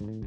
Bye.